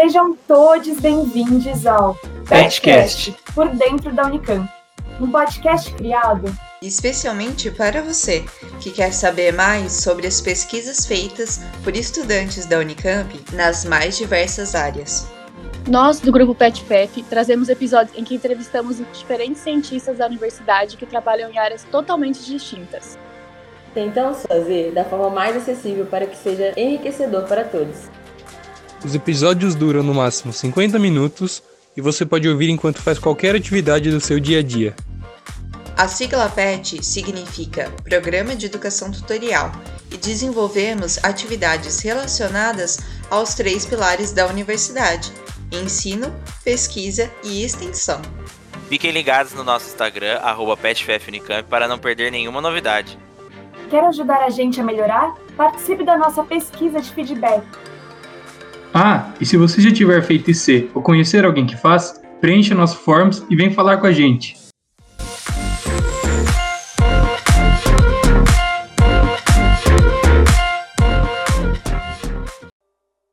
Sejam todos bem-vindos ao Petcast, por dentro da Unicamp, um podcast criado especialmente para você que quer saber mais sobre as pesquisas feitas por estudantes da Unicamp nas mais diversas áreas. Nós, do grupo PetPF, trazemos episódios em que entrevistamos diferentes cientistas da universidade que trabalham em áreas totalmente distintas. Tentamos fazer da forma mais acessível para que seja enriquecedor para todos. Os episódios duram no máximo 50 minutos e você pode ouvir enquanto faz qualquer atividade do seu dia a dia. A sigla PET significa Programa de Educação Tutorial e desenvolvemos atividades relacionadas aos três pilares da universidade: ensino, pesquisa e extensão. Fiquem ligados no nosso Instagram, PetFFUnicamp, para não perder nenhuma novidade. Quer ajudar a gente a melhorar? Participe da nossa pesquisa de feedback. Ah, e se você já tiver feito IC ou conhecer alguém que faz, preencha nosso forms e vem falar com a gente.